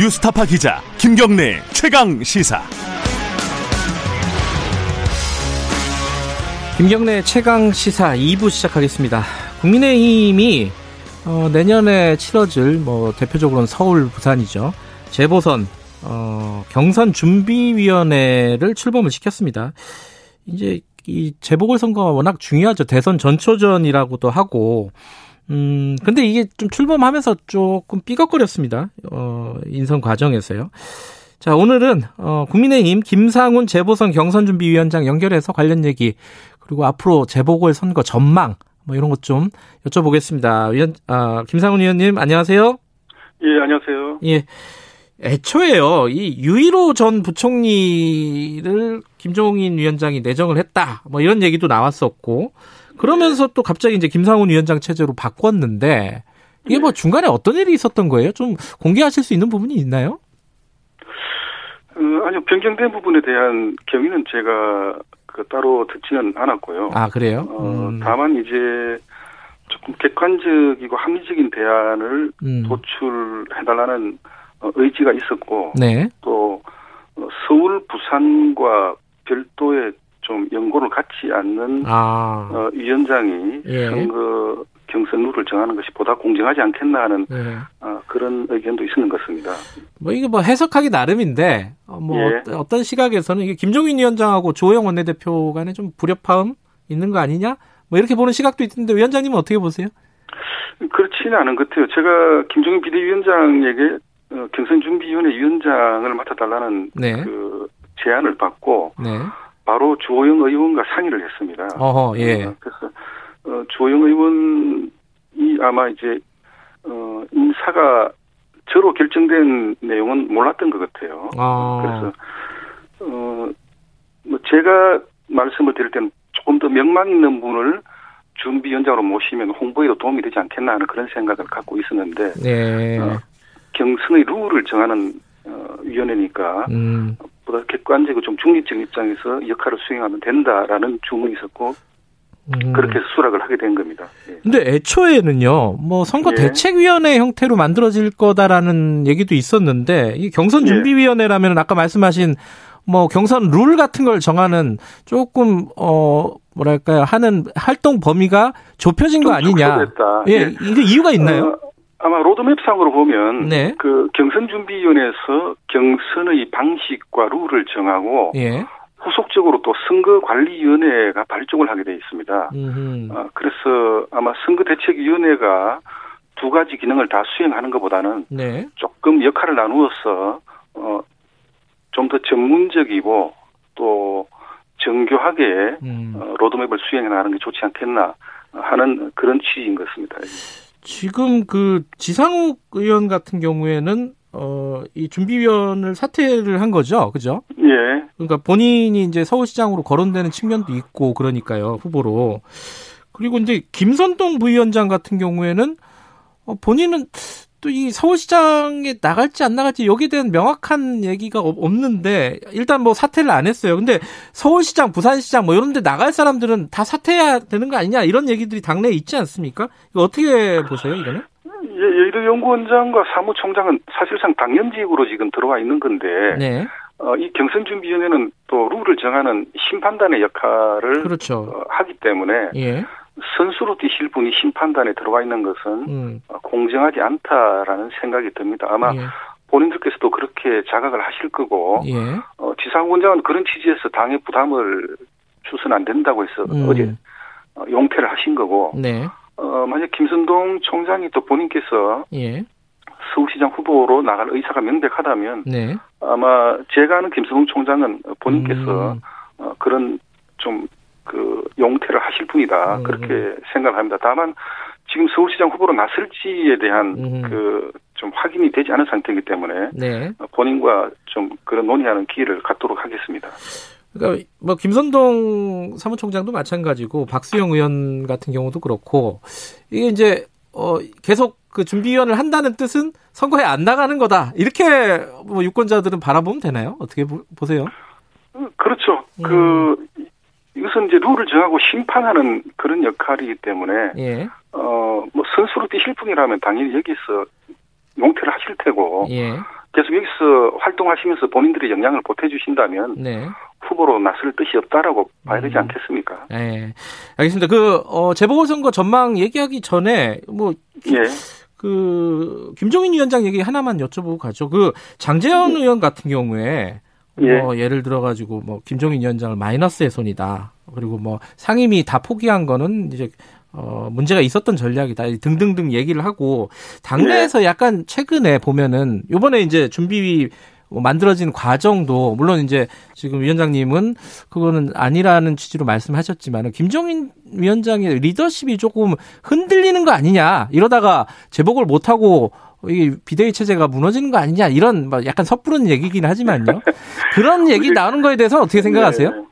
뉴스타파 기자 김경래 최강 시사. 김경래 최강 시사 2부 시작하겠습니다. 국민의힘이 어, 내년에 치러질 뭐 대표적으로는 서울, 부산이죠. 재보선 어, 경선 준비위원회를 출범을 시켰습니다. 이제 이 재보궐 선거가 워낙 중요하죠. 대선 전초전이라고도 하고 음, 근데 이게 좀 출범하면서 조금 삐걱거렸습니다. 어, 인선 과정에서요. 자, 오늘은, 어, 국민의힘 김상훈 재보선 경선준비위원장 연결해서 관련 얘기, 그리고 앞으로 재보궐 선거 전망, 뭐 이런 것 좀 여쭤보겠습니다. 위원, 아, 김상훈 의원님, 안녕하세요. 예, 안녕하세요. 예. 애초에요, 이 유일호 전 부총리를 김종인 위원장이 내정을 했다. 뭐 이런 얘기도 나왔었고, 그러면서 또 갑자기 이제 김상훈 위원장 체제로 바꿨는데 이게 뭐 중간에 어떤 일이 있었던 거예요? 좀 공개하실 수 있는 부분이 있나요? 어, 아니요, 변경된 부분에 대한 경위는 제가 그 따로 듣지는 않았고요. 아, 그래요? 어, 다만 이제 조금 객관적이고 합리적인 대안을 음. 도출해달라는 어, 의지가 있었고, 네. 또 어, 서울, 부산과 별도의 좀 연고를 갖지 않는 아, 어, 위원장이 예. 선거 경선 룰을 정하는 것이 보다 공정하지 않겠나 하는 네. 어, 그런 의견도 있었는 것 같습니다. 뭐 이게 뭐 해석하기 나름인데 어, 뭐 예. 어떤- 어떤 시각에서는 이게 김종인 위원장하고 조영 원내대표 간에 좀 불협화음 있는 거 아니냐? 뭐 이렇게 보는 시각도 있는데 위원장님은 어떻게 보세요? 그렇지는 않은 것 같아요. 제가 김종인 비대위원장에게 어, 경선준비위원회 위원장을 맡아달라는 네. 그 제안을 받고 네. 바로 주호영 의원과 상의를 했습니다. 어허, 예. 어, 그래서 어, 주호영 의원이 아마 이제 어, 인사가 저로 결정된 내용은 몰랐던 것 같아요. 아. 그래서 어, 뭐 제가 말씀을 드릴 때는 조금 더 명망 있는 분을 준비위원장으로 모시면 홍보에도 도움이 되지 않겠나 하는 그런 생각을 갖고 있었는데 네. 어, 경선의 룰을 정하는 어, 위원회니까 음. 보다 객관적이고 좀 중립적인 입장에서 역할을 수행하면 된다라는 주문이 있었고 음. 그렇게 해서 수락을 하게 된 겁니다. 예. 근데 애초에는요, 뭐 선거 예. 대책위원회 형태로 만들어질 거다라는 얘기도 있었는데 이 경선 예. 준비위원회라면 아까 말씀하신 뭐 경선 룰 같은 걸 정하는 조금 어 뭐랄까요 하는 활동 범위가 좁혀진 거좀 아니냐? 축소됐다. 예, 예. 이게 이유가 있나요? 어, 아마 로드맵상으로 보면 네. 그 경선 준비위원회에서 경선의 방식과 룰을 정하고 예. 후속적으로 또 선거관리위원회가 발족을 하게 돼 있습니다. 음. 어, 그래서 아마 선거대책위원회가 두 가지 기능을 다 수행하는 것보다는 네. 조금 역할을 나누어서 어, 좀 더 전문적이고 또 정교하게 음. 어, 로드맵을 수행해 나가는 게 좋지 않겠나 하는 그런 취지인 것 같습니다. 지금 그 지상욱 의원 같은 경우에는 어 이 준비위원을 사퇴를 한 거죠, 그죠? 예, 그러니까 본인이 이제 서울시장으로 거론되는 측면도 있고 그러니까요 후보로. 그리고 이제 김선동 부위원장 같은 경우에는 어, 본인은 또 이 서울시장에 나갈지 안 나갈지 여기에 대한 명확한 얘기가 없- 없는데 일단 뭐 사퇴를 안 했어요. 근데 서울시장, 부산시장 뭐 이런 데 나갈 사람들은 다 사퇴해야 되는 거 아니냐 이런 얘기들이 당내에 있지 않습니까? 이거 어떻게 보세요, 이거는? 예, 여의도 연구원장과 사무총장은 사실상 당연직으로 지금 들어와 있는 건데 네. 어, 이 경선준비위원회는 또 룰을 정하는 심판단의 역할을 그렇죠. 어, 하기 때문에 예. 선수로 뛰실 분이 심판단에 들어와 있는 것은 음. 어, 공정하지 않다라는 생각이 듭니다. 아마 예. 본인들께서도 그렇게 자각을 하실 거고 예. 어, 지상 원장은 그런 취지에서 당의 부담을 주서는 안 된다고 해서 음. 어제 어, 용퇴를 하신 거고 네. 어, 만약 김선동 총장이 또 본인께서 예. 서울시장 후보로 나갈 의사가 명백하다면 네. 아마 제가 아는 김선동 총장은 본인께서 음. 어, 그런 좀 그 용퇴를 하실 분이다 음. 그렇게 생각합니다. 다만 지금 서울시장 후보로 나설지에 대한 음. 그좀 확인이 되지 않은 상태이기 때문에 네. 어, 본인과 좀 그런 논의하는 기회를 갖도록 하겠습니다. 그러니까 뭐 김선동 사무총장도 마찬가지고 박수영 의원 같은 경우도 그렇고 이게 이제 어 계속 그 준비위원을 한다는 뜻은 선거에 안 나가는 거다 이렇게 뭐 유권자들은 바라보면 되나요? 어떻게 보, 보세요? 어, 그렇죠. 음. 그 이것은 이제 룰을 정하고 심판하는 그런 역할이기 때문에 예, 어뭐 선수로 뛰실 분이라면 당연히 여기서 용퇴를 하실 테고 예, 계속 여기서 활동하시면서 본인들이 영향을 보태주신다면 네. 후보로 나설 뜻이 없다라고 봐야 되지 음. 않겠습니까? 네. 알겠습니다. 그, 어, 재보궐선거 전망 얘기하기 전에, 뭐, 예. 그, 김종인 위원장 얘기 하나만 여쭤보고 가죠. 그, 장재현 의원 같은 경우에, 예. 뭐, 예를 들어 가지고, 뭐, 김종인 위원장을 마이너스의 손이다. 그리고 뭐, 상임위 다 포기한 거는 이제, 어, 문제가 있었던 전략이다. 등등등 얘기를 하고, 당내에서 약간 최근에 보면은, 요번에 이제 준비, 뭐 만들어진 과정도 물론 이제 지금 위원장님은 그거는 아니라는 취지로 말씀하셨지만 김종인 위원장의 리더십이 조금 흔들리는 거 아니냐 이러다가 제복을 못 하고 이 비대위 체제가 무너지는 거 아니냐 이런 뭐 약간 섣부른 얘기긴 하지만요 그런 얘기 우리- 나오는 거에 대해서 어떻게 생각하세요? 네.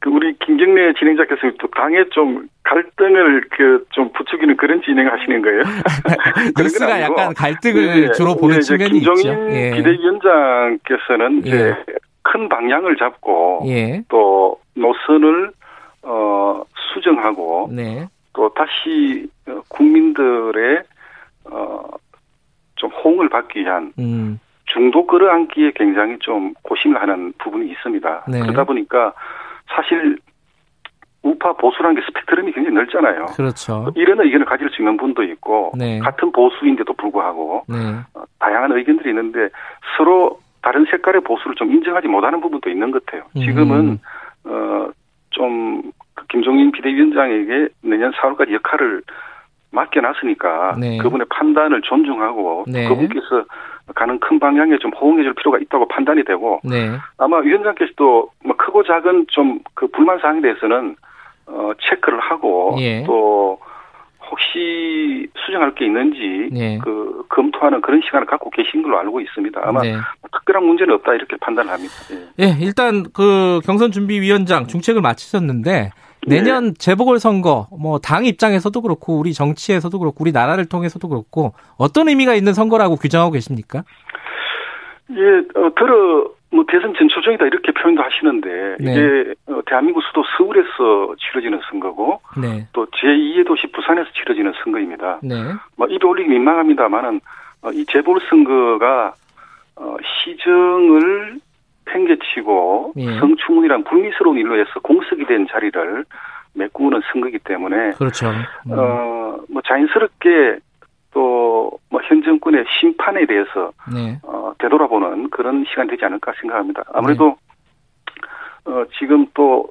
그 우리 김경래 진행자께서 또 당에 좀 갈등을 그 좀 부추기는 그런 진행하시는 거예요. 뉴스가 약간 갈등을 예, 주로 보는 예, 이제 측면이 있죠. 김종인 예. 비대위원장께서는 이제 큰 방향을 잡고 예. 또 노선을 어 수정하고 네. 또 다시 어, 국민들의 받기 위한 음. 중도 끌어안기에 굉장히 좀 고심을 하는 부분이 있습니다. 네. 그러다 보니까 사실 우파 보수라는 게 스펙트럼이 굉장히 넓잖아요. 그렇죠. 이런 의견을 가질 수 있는 분도 있고 네. 같은 보수인데도 불구하고 네. 어, 다양한 의견들이 있는데 서로 다른 색깔의 보수를 좀 인정하지 못하는 부분도 있는 것 같아요. 음. 지금은 어좀 그 김종인 비대위원장에게 내년 4월까지 역할을 맡겨놨으니까 네. 그분의 판단을 존중하고 네. 그분께서 가는 큰 방향에 좀 호응해줄 필요가 있다고 판단이 되고 네. 아마 위원장께서도 뭐 크고 작은 좀 그 불만 사항에 대해서는 어 체크를 하고 예. 또 혹시 수정할 게 있는지 네. 그 검토하는 그런 시간을 갖고 계신 걸로 알고 있습니다. 아마 네. 특별한 문제는 없다 이렇게 판단합니다. 예. 예, 일단 그 경선 준비 위원장 중책을 마치셨는데 내년 재보궐 선거 뭐 당 입장에서도 그렇고 우리 정치에서도 그렇고 우리 나라를 통해서도 그렇고 어떤 의미가 있는 선거라고 규정하고 계십니까? 예, 어, 들어 뭐 대선 전초전이다 이렇게 표현도 하시는데 네. 이게 어, 대한민국 수도 서울에서 치러지는 선거고 네. 또 제2의 도시 부산에서 치러지는 선거입니다. 네. 뭐 입에 올리기 민망합니다만은 어, 이 재보궐 선거가 어, 시정을 팽개치고 예. 성추문이란 불미스러운 일로 해서 공석이 된 자리를 메꾸는 선거이기 때문에 그렇죠. 음. 어, 뭐 자연스럽게 또뭐현 정권의 심판에 대해서 네. 어, 되돌아보는 그런 시간 되지 않을까 생각합니다. 아무래도 어, 지금 또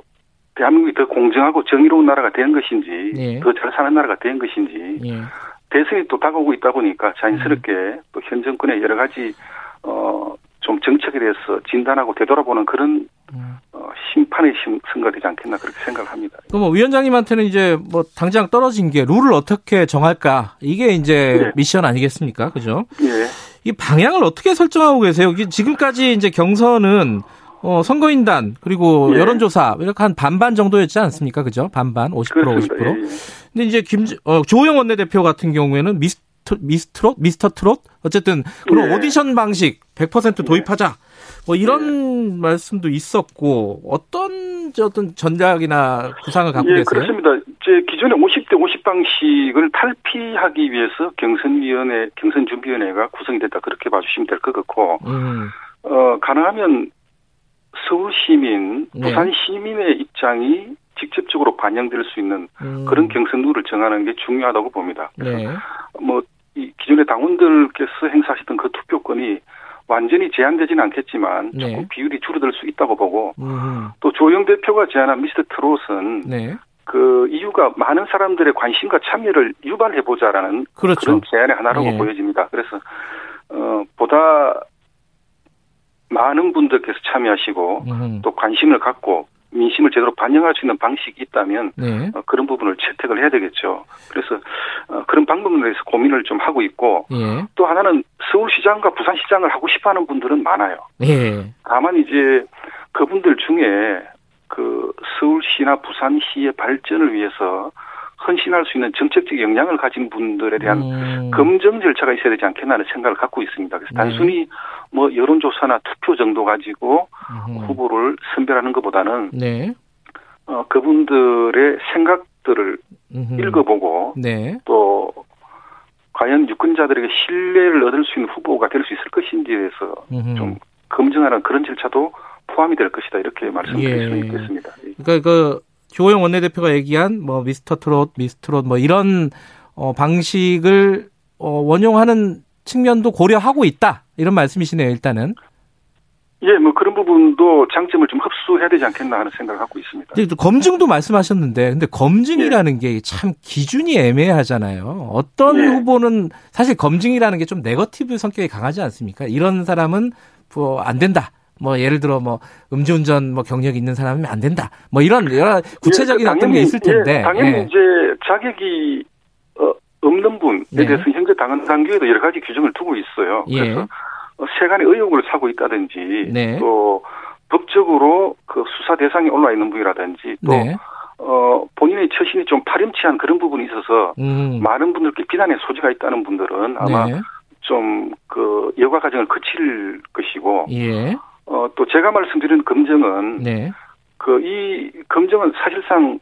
대한민국이 더 공정하고 정의로운 나라가 된 것인지 예. 더잘 사는 나라가 된 것인지 예. 대선이 또 다가오고 있다 보니까 자연스럽게 음. 또현 정권의 여러 가지 어, 좀 정책에 대해서 진단하고 되돌아보는 그런 음. 어, 심판의 심, 선거가 되지 않겠나 그렇게 생각을 합니다. 그럼 뭐 위원장님한테는 이제 뭐 당장 떨어진 게 룰을 어떻게 정할까 이게 이제 네. 미션 아니겠습니까? 그죠? 예. 이 방향을 어떻게 설정하고 계세요? 지금까지 이제 경선은 어, 선거인단 그리고 예. 여론조사 이렇게 한 반반 정도였지 않습니까? 그죠? 반반 50% 그렇습니다. 50%. 예, 예. 근데 이제 김 어, 조호영 원내대표 같은 경우에는 미스터 미스트롯 미스터 트롯 어쨌든 그런 예. 오디션 방식 100% 도입하자. 뭐 이런 말씀도 있었고 어떤 저 어떤 전략이나 구상을 갖고 예, 계세요? 그렇습니다. 제 기존의 50대 50 방식을 탈피하기 위해서 경선위원회, 경선준비위원회가 구성이 됐다 그렇게 봐주시면 될 것 같고, 음. 어, 가능하면 서울 시민, 네. 부산 시민의 입장이 직접적으로 반영될 수 있는 음. 그런 경선 룰을 정하는 게 중요하다고 봅니다. 네. 뭐, 이 기존의 당원들께서 행사하시던 그 투표권이 완전히 제한되지는 않겠지만 네. 조금 비율이 줄어들 수 있다고 보고 음. 또 조영 대표가 제안한 미스터 트롯은 네. 그 이유가 많은 사람들의 관심과 참여를 유발해 보자라는 그렇죠. 그런 제안의 하나라고 예. 보여집니다. 그래서 어 보다 많은 분들께서 참여하시고 음. 또 관심을 갖고 민심을 제대로 반영할 수 있는 방식이 있다면 네. 어, 그런 부분을 채택을 해야 되겠죠. 그래서 어, 그런 방법에 대해서 고민을 좀 하고 있고 예. 또 하나는 서울시장과 부산시장을 하고 싶어하는 분들은 많아요. 예. 다만 이제 그분들 중에 그 서울시나 부산시의 발전을 위해서 헌신할 수 있는 정책적 역량을 가진 분들에 대한 음. 검증 절차가 있어야 되지 않겠나 하는 생각을 갖고 있습니다. 그래서 네. 단순히 뭐 여론조사나 투표 정도 가지고 음. 후보를 선별하는 것보다는 네. 어, 그분들의 생각들을 음흠. 읽어보고 네. 또 과연 유권자들에게 신뢰를 얻을 수 있는 후보가 될 수 있을 것인지에 대해서 음흠. 좀 검증하는 그런 절차도 포함이 될 것이다 이렇게 말씀드릴 예. 수 있겠습니다. 예. 그러니까 그 조호영 원내대표가 얘기한 뭐 미스터 트롯, 미스트롯 뭐 이런 어, 방식을 어, 원용하는 측면도 고려하고 있다 이런 말씀이시네요. 일단은 예, 뭐 그런 부분도 장점을 좀 흡수해야 되지 않겠나 하는 생각을 갖고 있습니다. 이제 또 검증도 말씀하셨는데 근데 검증이라는 게참 기준이 애매하잖아요. 어떤 예. 후보는 사실 검증이라는 게 좀 네거티브 성격이 강하지 않습니까? 이런 사람은 뭐 안 된다. 뭐 예를 들어 뭐 음주운전 뭐 경력이 있는 사람이면 안 된다. 뭐 이런 여러 구체적인 예, 어떤 게 당연히, 있을 텐데. 예, 당연히 예. 이제 자격이 어, 없는 분에 네. 대해서 현재 당헌 단계에도 여러 가지 규정을 두고 있어요. 예. 그래서 어, 세간의 의혹을 사고 있다든지 네. 또 법적으로 그 수사 대상에 올라 있는 분이라든지 또 네. 어, 본인의 처신이 좀 파렴치한 그런 부분이 있어서 음. 많은 분들께 비난의 소지가 있다는 분들은 아마 네. 좀그 여과 과정을 거칠 것이고 예. 어, 또 제가 말씀드리는 검증은 네. 그이 검증은 사실상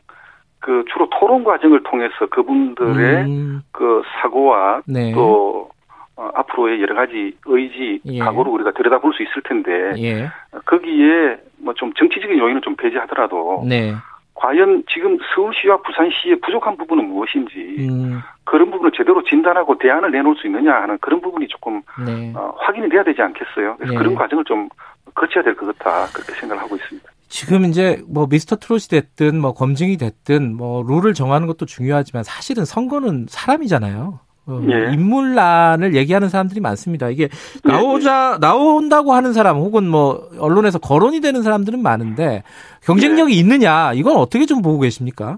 그 주로 토론 과정을 통해서 그분들의 음. 그 사고와 네. 또 어, 앞으로의 여러 가지 의지, 예. 각오를 우리가 들여다볼 수 있을 텐데 예. 어, 거기에 뭐 좀 정치적인 요인을 좀 배제하더라도 네. 과연 지금 서울시와 부산시의 부족한 부분은 무엇인지 음. 그런 부분을 제대로 진단하고 대안을 내놓을 수 있느냐 하는 그런 부분이 조금 네. 어, 확인이 돼야 되지 않겠어요? 그래서 네. 그런 과정을 좀 거쳐야 될 것 같다 그렇게 생각을 하고 있습니다. 지금 이제 뭐 미스터 트롯이 됐든 뭐 검증이 됐든 뭐 룰을 정하는 것도 중요하지만 사실은 선거는 사람이잖아요. 어, 예. 인물란을 얘기하는 사람들이 많습니다. 이게 나오자 나온다고 하는 사람 혹은 뭐 언론에서 거론이 되는 사람들은 많은데 경쟁력이 있느냐 이건 어떻게 좀 보고 계십니까?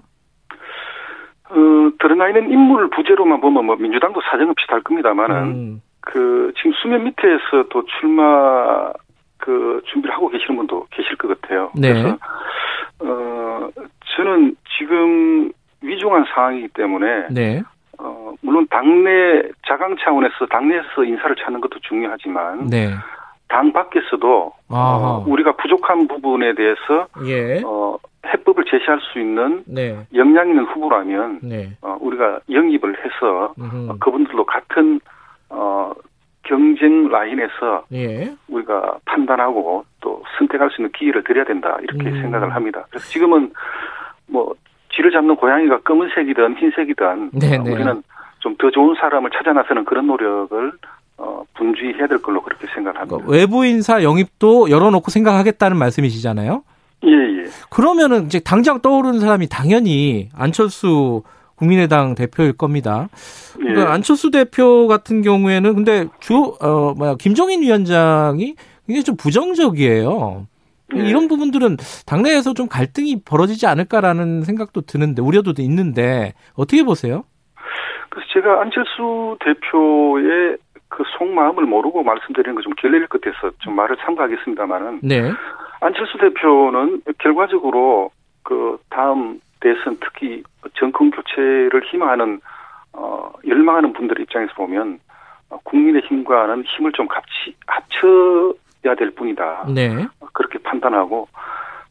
어, 드러나 있는 인물 부재로만 보면 뭐 민주당도 사정없이 달 겁니다만은 음, 그 지금 수면 밑에서 또 출마 그 준비를 하고 계시는 분도 계실 것 같아요. 네. 그래서 어 저는 지금 위중한 상황이기 때문에 네, 어 물론 당내 자강 차원에서 당내에서 인사를 찾는 것도 중요하지만 네, 당 밖에서도 아하. 어, 우리가 부족한 부분에 대해서 예, 어 해법을 제시할 수 있는 네, 역량 있는 후보라면 네, 어, 우리가 영입을 해서 음흠. 어, 그분들도 같은 어, 경쟁 라인에서 예, 우리가 판단하고 또 선택할 수 있는 기회를 드려야 된다 이렇게 음. 생각을 합니다. 그래서 지금은 뭐 쥐를 잡는 고양이가 검은색이든 흰색이든 네, 어, 네. 우리는 좀 더 좋은 사람을 찾아 나서는 그런 노력을 어, 분주히 해야 될 걸로 그렇게 생각을 합니다. 그러니까 외부 인사 영입도 열어놓고 생각하겠다는 말씀이시잖아요. 예, 예. 그러면은 이제 당장 떠오르는 사람이 당연히 안철수 국민의당 대표일 겁니다. 예. 그러니까 안철수 대표 같은 경우에는 근데 주, 어, 뭐야, 김정인 위원장이 굉장히 좀 부정적이에요. 예. 이런 부분들은 당내에서 좀 갈등이 벌어지지 않을까라는 생각도 드는데, 우려도 있는데, 어떻게 보세요? 그래서 제가 안철수 대표의 그 속마음을 모르고 말씀드리는 거 좀 결례일 것 같아서 좀 말을 삼가하겠습니다만은 네. 안철수 대표는 결과적으로 그 다음 대선 특히 정권 교체를 희망하는 어 열망하는 분들 입장에서 보면 어, 국민의 힘과는 힘을 좀 같이 합쳐야 될 뿐이다. 네. 그렇게 판단하고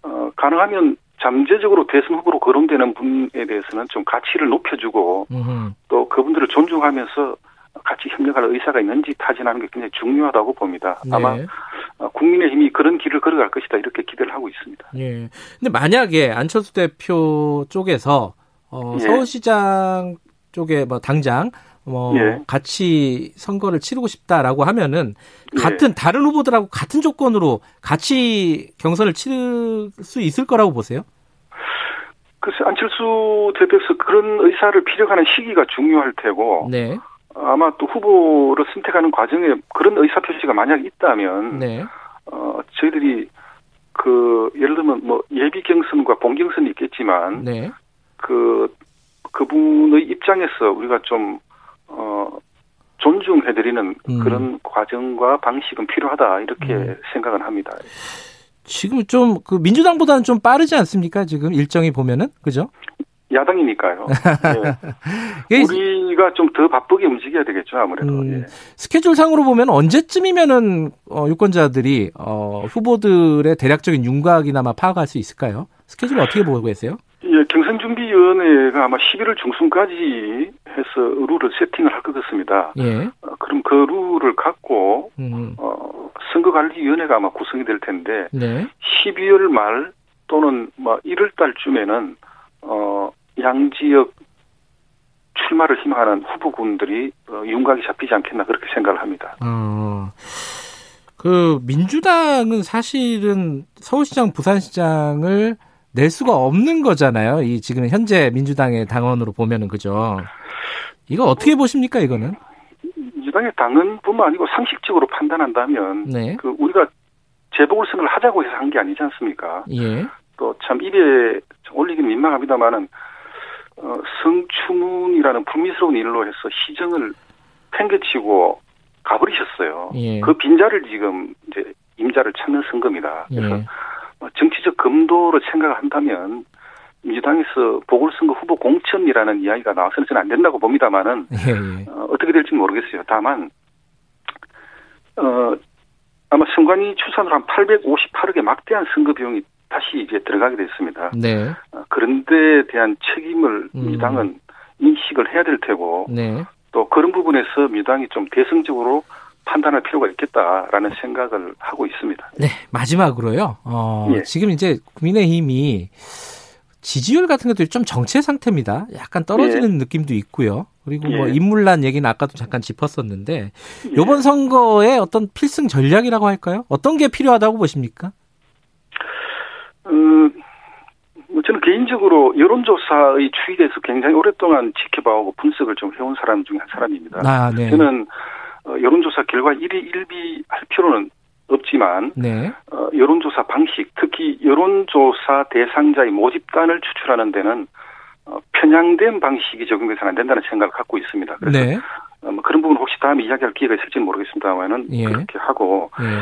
어 가능하면 잠재적으로 대선 후보로 거론되는 분에 대해서는 좀 가치를 높여주고 음흠. 또 그분들을 존중하면서 같이 협력할 의사가 있는지 타진하는 게 굉장히 중요하다고 봅니다. 아마 네. 어, 국민의힘이 그런 길을 걸어갈 것이다 이렇게 기대를 하고 있습니다. 예. 근데 만약에 안철수 대표 쪽에서 어, 예. 서울시장 쪽에 뭐 당장 뭐 예. 같이 선거를 치르고 싶다라고 하면은 예. 같은 다른 후보들하고 같은 조건으로 같이 경선을 치를 수 있을 거라고 보세요? 글쎄 안철수 대표에서 그런 의사를 피력하는 시기가 중요할 테고 네. 아마 또 후보를 선택하는 과정에 그런 의사 표시가 만약 있다면 네. 어, 저희들이 그 예를 들면 뭐 예비 경선과 본 경선이 있겠지만 네. 그 그분의 입장에서 우리가 좀 어, 존중해드리는 음. 그런 과정과 방식은 필요하다 이렇게 음. 생각은 합니다. 지금 좀 그 민주당보다는 좀 빠르지 않습니까? 지금 일정이 보면은 그죠? 야당이니까요. 예. 이게 우리가 좀 더 바쁘게 움직여야 되겠죠 아무래도. 음, 예. 스케줄상으로 보면 언제쯤이면은 어, 유권자들이 어, 후보들의 대략적인 윤곽이나마 파악할 수 있을까요? 스케줄 어떻게 보고 계세요? 예, 경선준비위원회가 아마 11월 중순까지 해서 룰을 세팅을 할 것 같습니다. 예. 어, 그럼 그 룰을 갖고 음. 어, 선거관리위원회가 아마 구성이 될 텐데 네. 12월 말 또는 뭐 1월 달쯤에는 어, 양 지역 출마를 희망하는 후보군들이 어, 윤곽이 잡히지 않겠나 그렇게 생각을 합니다. 어. 그 민주당은 사실은 서울시장, 부산시장을 낼 수가 없는 거잖아요. 이 지금 현재 민주당의 당원으로 보면은 그죠. 이거 어떻게 보십니까 이거는? 민주당의 당은뿐만 아니고 상식적으로 판단한다면 네. 그 우리가 재보궐선거를 하자고 해서 한 게 아니지 않습니까? 예. 또 참 입에 올리기는 민망합니다만은 어, 성추문이라는 불미스러운 일로 해서 시정을 팽개치고 가버리셨어요. 예. 그 빈자를 지금 이제 임자를 찾는 선거입니다. 그래서 예. 어, 정치적 검도로 생각을 한다면 민주당에서 보궐선거 후보 공천이라는 이야기가 나와서는 저는 안 된다고 봅니다만은 예. 예. 어, 어떻게 될지 모르겠어요. 다만 어 아마 선관위 추산으로 한 858억의 막대한 선거 비용이 다시 이제 들어가게 됐습니다. 네. 어, 그런 데에 대한 책임을 음. 민주당은 인식을 해야 될 테고 네. 또 그런 부분에서 민주당이 좀 대승적으로 판단할 필요가 있겠다라는 생각을 하고 있습니다. 네. 마지막으로요. 어, 예. 지금 이제 국민의힘이 지지율 같은 것도 좀 정체 상태입니다. 약간 떨어지는 느낌도 있고요. 그리고 뭐 예. 인물난 얘기는 아까도 잠깐 짚었었는데 예. 이번 선거에 어떤 필승 전략이라고 할까요? 어떤 게 필요하다고 보십니까? 어, 뭐 저는 개인적으로 여론조사의 추이에 대해서 굉장히 오랫동안 지켜봐오고 분석을 좀 해온 사람 중에 한 사람입니다. 아, 네. 저는 어, 여론조사 결과 일이 일비할 필요는 없지만 네. 어, 여론조사 방식, 특히 여론조사 대상자의 모집단을 추출하는 데는 어, 편향된 방식이 적용돼서는 안 된다는 생각을 갖고 있습니다. 그래서 네. 어, 뭐 그런 부분 혹시 다음에 이야기할 기회가 있을지는 모르겠습니다만은 예. 그렇게 하고 예.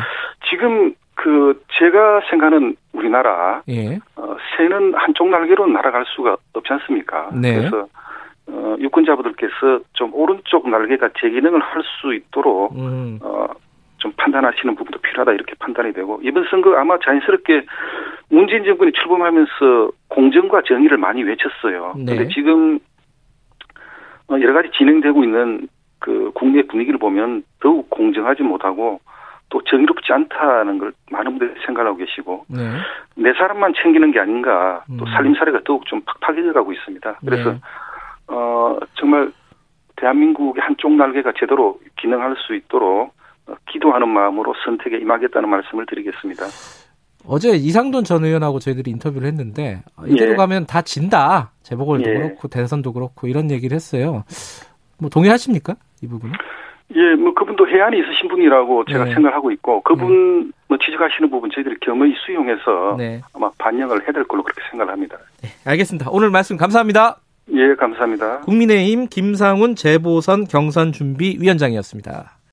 지금 그 제가 생각하는 우리나라 예. 어, 새는 한쪽 날개로 날아갈 수가 없지 않습니까? 네. 그래서 어, 유권자분들께서 좀 오른쪽 날개가 제 기능을 할 수 있도록 음. 어, 좀 판단하시는 부분도 필요하다 이렇게 판단이 되고 이번 선거 아마 자연스럽게 문재인 정권이 출범하면서 공정과 정의를 많이 외쳤어요. 네. 그런데 지금 어, 여러 가지 진행되고 있는 그 국내 분위기를 보면 더욱 공정하지 못하고 또 정의롭지 않다는 걸 많은 분들이 생각하고 계시고 네. 내 사람만 챙기는 게 아닌가 또 음. 살림살이가 더욱 좀 팍팍해져 가고 있습니다. 그래서 네. 어 정말 대한민국의 한쪽 날개가 제대로 기능할 수 있도록 어, 기도하는 마음으로 선택에 임하겠다는 말씀을 드리겠습니다. 어제 이상돈 전 의원하고 저희들이 인터뷰를 했는데 어, 이대로 예. 가면 다 진다. 재보궐도 예. 그렇고 대선도 그렇고 이런 얘기를 했어요. 뭐 동의하십니까? 이 부분은? 예, 뭐 그분도 해안이 있으신 분이라고 제가 네. 생각하고 있고 그분 뭐 지적하시는 부분 저희들이 겸허히 수용해서 네. 아마 반영을 해야 될 걸로 그렇게 생각을 합니다. 알겠습니다. 오늘 말씀 감사합니다. 예, 감사합니다. 국민의힘 김상훈 재보선 경선 준비 위원장이었습니다.